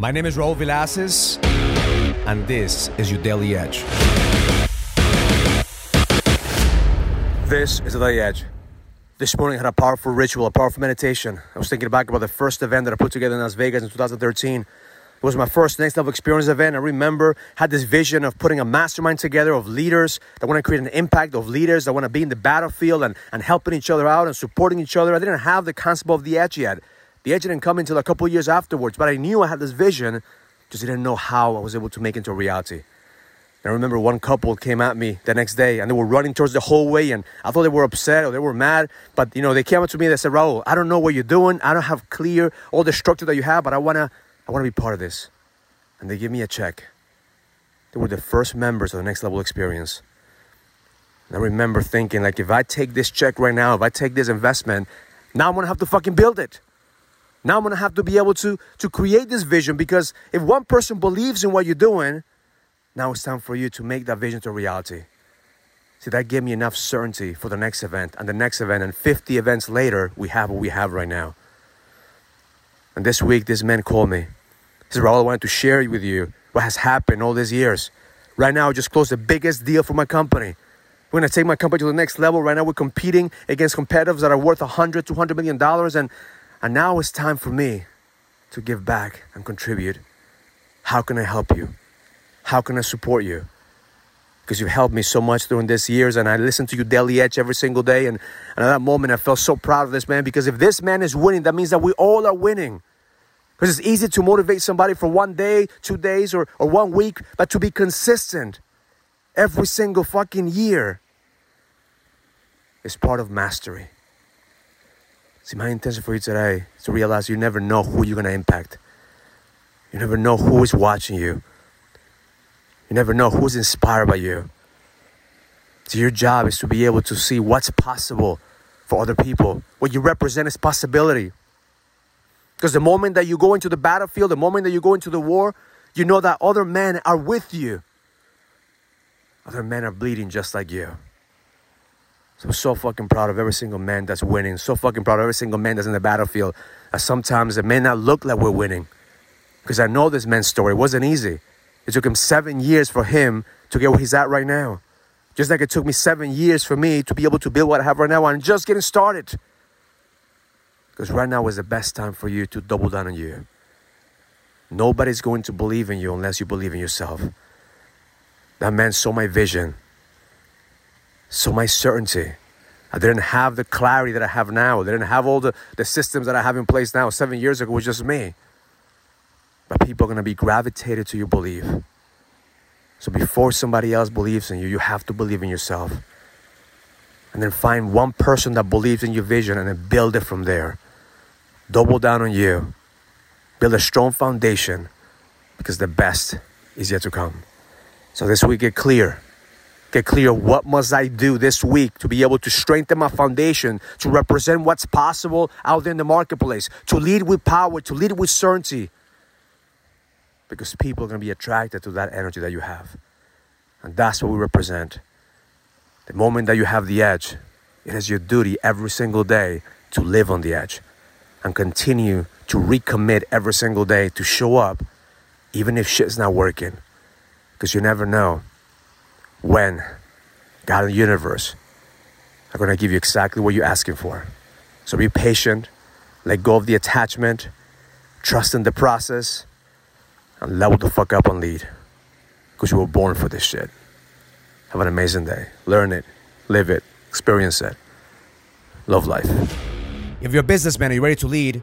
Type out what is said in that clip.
My name is Raul Villacis, and this is your Daily Edge. This is the Daily Edge. This morning I had a powerful ritual, a powerful meditation. I was thinking back about the first event that I put together in Las Vegas in 2013. It was my first next level experience event. I remember had this vision of putting a mastermind together of leaders that want to create an impact, of leaders that want to be in the battlefield and, and helping each other out and supporting each other. I didn't have the concept of the edge yet. The edge didn't come until a couple years afterwards, but I knew I had this vision, just didn't know how I was able to make it into reality. And I remember one couple came at me the next day and they were running towards the hallway and I thought they were upset or they were mad. But you know, they came up to me and they said, Raul, I don't know what you're doing. I don't have clear all the structure that you have, but I wanna I wanna be part of this. And they give me a check. They were the first members of the next level experience. And I remember thinking, like, if I take this check right now, if I take this investment, now I'm gonna have to fucking build it. Now I'm gonna have to be able to, to create this vision because if one person believes in what you're doing, now it's time for you to make that vision to reality. See, that gave me enough certainty for the next event and the next event, and 50 events later, we have what we have right now. And this week, this man called me. He said, Raul, I wanted to share with you what has happened all these years. Right now, I just closed the biggest deal for my company. We're gonna take my company to the next level. Right now, we're competing against competitors that are worth 100, 200 million dollars, and and now it's time for me to give back and contribute. How can I help you? How can I support you? Because you've helped me so much during these years, and I listen to you daily edge every single day. And, and at that moment, I felt so proud of this man because if this man is winning, that means that we all are winning. Because it's easy to motivate somebody for one day, two days, or, or one week, but to be consistent every single fucking year is part of mastery. See, my intention for you today is to realize you never know who you're going to impact. You never know who is watching you. You never know who's inspired by you. So, your job is to be able to see what's possible for other people. What you represent is possibility. Because the moment that you go into the battlefield, the moment that you go into the war, you know that other men are with you. Other men are bleeding just like you. I'm so fucking proud of every single man that's winning. So fucking proud of every single man that's in the battlefield. Sometimes it may not look like we're winning. Because I know this man's story. It wasn't easy. It took him seven years for him to get where he's at right now. Just like it took me seven years for me to be able to build what I have right now. I'm just getting started. Because right now is the best time for you to double down on you. Nobody's going to believe in you unless you believe in yourself. That man saw my vision. So my certainty. I didn't have the clarity that I have now. I didn't have all the, the systems that I have in place now. Seven years ago was just me. But people are going to be gravitated to your belief. So before somebody else believes in you, you have to believe in yourself. And then find one person that believes in your vision and then build it from there. Double down on you. Build a strong foundation because the best is yet to come. So this week, get clear get clear what must i do this week to be able to strengthen my foundation to represent what's possible out there in the marketplace to lead with power to lead with certainty? Because people are going to be attracted to that energy that you have. And that's what we represent. The moment that you have the edge it is your duty every single day to live on the edge and continue to recommit every single day to show up even if shit's not working. Because you never know when God and the universe are going to give you exactly what you're asking for. So be patient, let go of the attachment, trust in the process, and level the fuck up and lead. Because you were born for this shit. Have an amazing day. Learn it, live it, experience it. Love life. If you're a businessman, are you ready to lead?